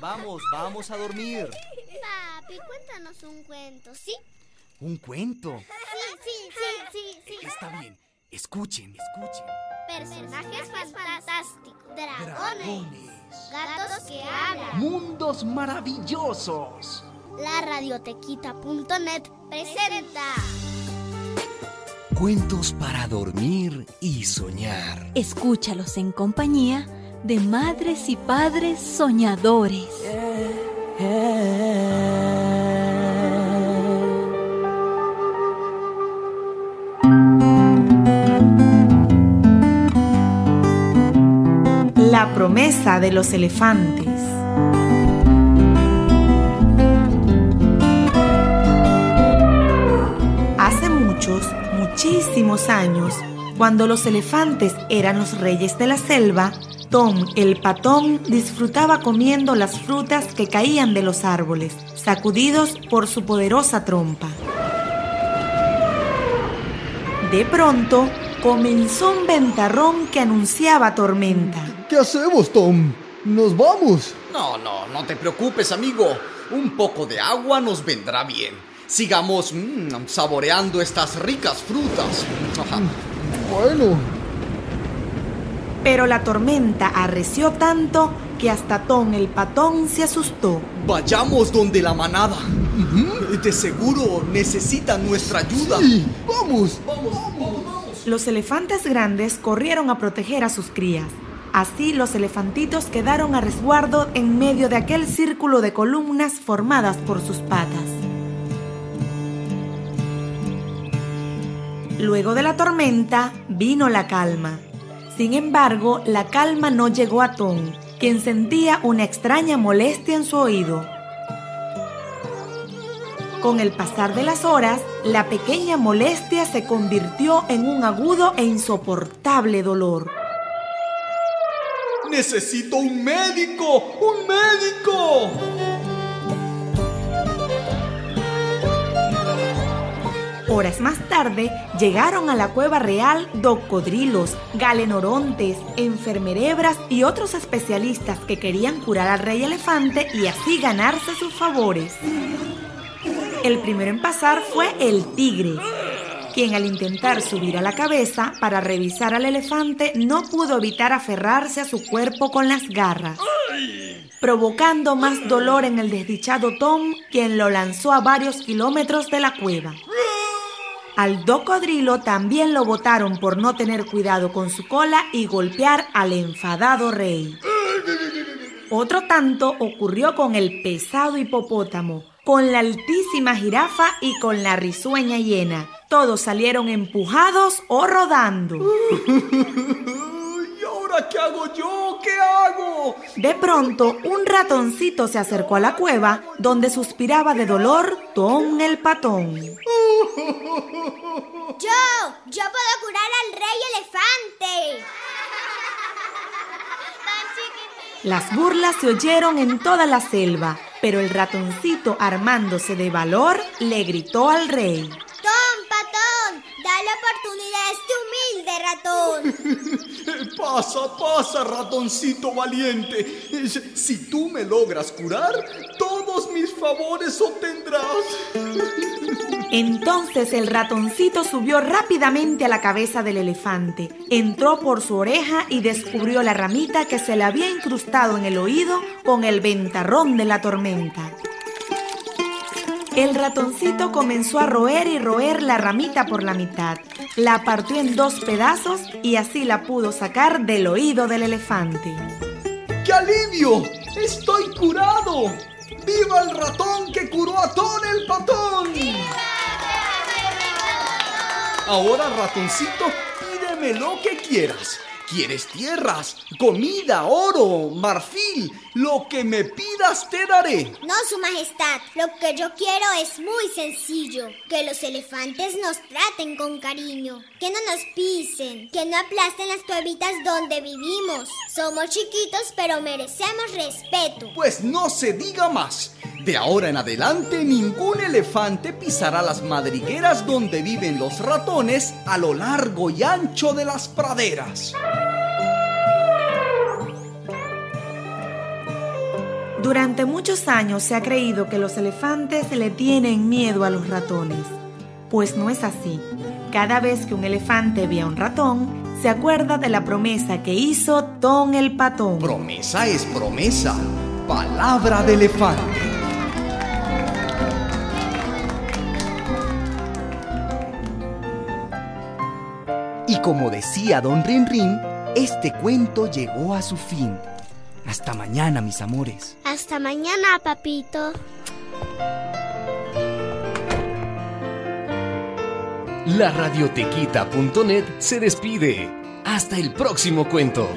vamos, vamos a dormir. Papi, cuéntanos un cuento, ¿sí? ¿Un cuento? Sí, sí, sí, sí, sí. Está bien. Escuchen, escuchen. Personajes fantásticos. Dragones. Dragones. Gatos que hablan. Mundos maravillosos. La radiotequita.net presenta. Cuentos para dormir y soñar. Escúchalos en compañía de madres y padres soñadores. La promesa de los elefantes. Hace muchos, muchísimos años, cuando los elefantes eran los reyes de la selva, Tom el patón disfrutaba comiendo las frutas que caían de los árboles, sacudidos por su poderosa trompa. De pronto, comenzó un ventarrón que anunciaba tormenta. ¿Qué hacemos, Tom? ¿Nos vamos? No, no, no te preocupes, amigo. Un poco de agua nos vendrá bien. Sigamos mm, saboreando estas ricas frutas. Bueno, Pero la tormenta arreció tanto que hasta Tom el patón se asustó. Vayamos donde la manada. De seguro necesitan nuestra ayuda. sí, vamos. Los elefantes grandes corrieron a proteger a sus crías. Así los elefantitos quedaron a resguardo en medio de aquel círculo de columnas formadas por sus patas. Luego de la tormenta vino la calma. Sin embargo, la calma no llegó a Tom, quien sentía una extraña molestia en su oído. Con el pasar de las horas, la pequeña molestia se convirtió en un agudo e insoportable dolor. Necesito un médico. Un médico. Horas más tarde, llegaron a la cueva real docodrilos, galenorontes, enfermerebras y otros especialistas que querían curar al rey elefante y así ganarse sus favores. El primero en pasar fue el tigre, quien al intentar subir a la cabeza para revisar al elefante no pudo evitar aferrarse a su cuerpo con las garras, provocando más dolor en el desdichado Tom, quien lo lanzó a varios kilómetros de la cueva. Al docodrilo también lo botaron por no tener cuidado con su cola y golpear al enfadado rey. Otro tanto ocurrió con el pesado hipopótamo, con la altísima jirafa y con la risueña hiena. Todos salieron empujados o rodando. ¿Y ahora qué hago yo? ¿Qué hago? De pronto, un ratoncito se acercó a la cueva donde suspiraba de dolor Tom el patón. Yo, yo puedo curar al rey elefante. Las burlas se oyeron en toda la selva, pero el ratoncito, armándose de valor, le gritó al rey. Tom, patón, da la oportunidad a este humilde ratón. Pasa, pasa, ratoncito valiente. Si tú me logras curar, todos mis favores obtendrás. Entonces el ratoncito subió rápidamente a la cabeza del elefante, entró por su oreja y descubrió la ramita que se le había incrustado en el oído con el ventarrón de la tormenta. El ratoncito comenzó a roer y roer la ramita por la mitad. La partió en dos pedazos y así la pudo sacar del oído del elefante. ¡Qué alivio! ¡Estoy curado! ¡Viva el ratón que curó a Ton el patón! Ahora, ratoncito, pídeme lo que quieras. ¿Quieres tierras, comida, oro, marfil? Lo que me pidas te daré. No, Su Majestad, lo que yo quiero es muy sencillo. Que los elefantes nos traten con cariño, que no nos pisen, que no aplasten las cuevitas donde vivimos. Somos chiquitos, pero merecemos respeto. Pues no se diga más. De ahora en adelante, ningún elefante pisará las madrigueras donde viven los ratones a lo largo y ancho de las praderas. Durante muchos años se ha creído que los elefantes le tienen miedo a los ratones. Pues no es así. Cada vez que un elefante ve a un ratón, se acuerda de la promesa que hizo Ton el patón. Promesa es promesa. Palabra de elefante. Y como decía don Rin Rin, este cuento llegó a su fin. Hasta mañana, mis amores. Hasta mañana, papito. La radiotequita.net se despide. Hasta el próximo cuento.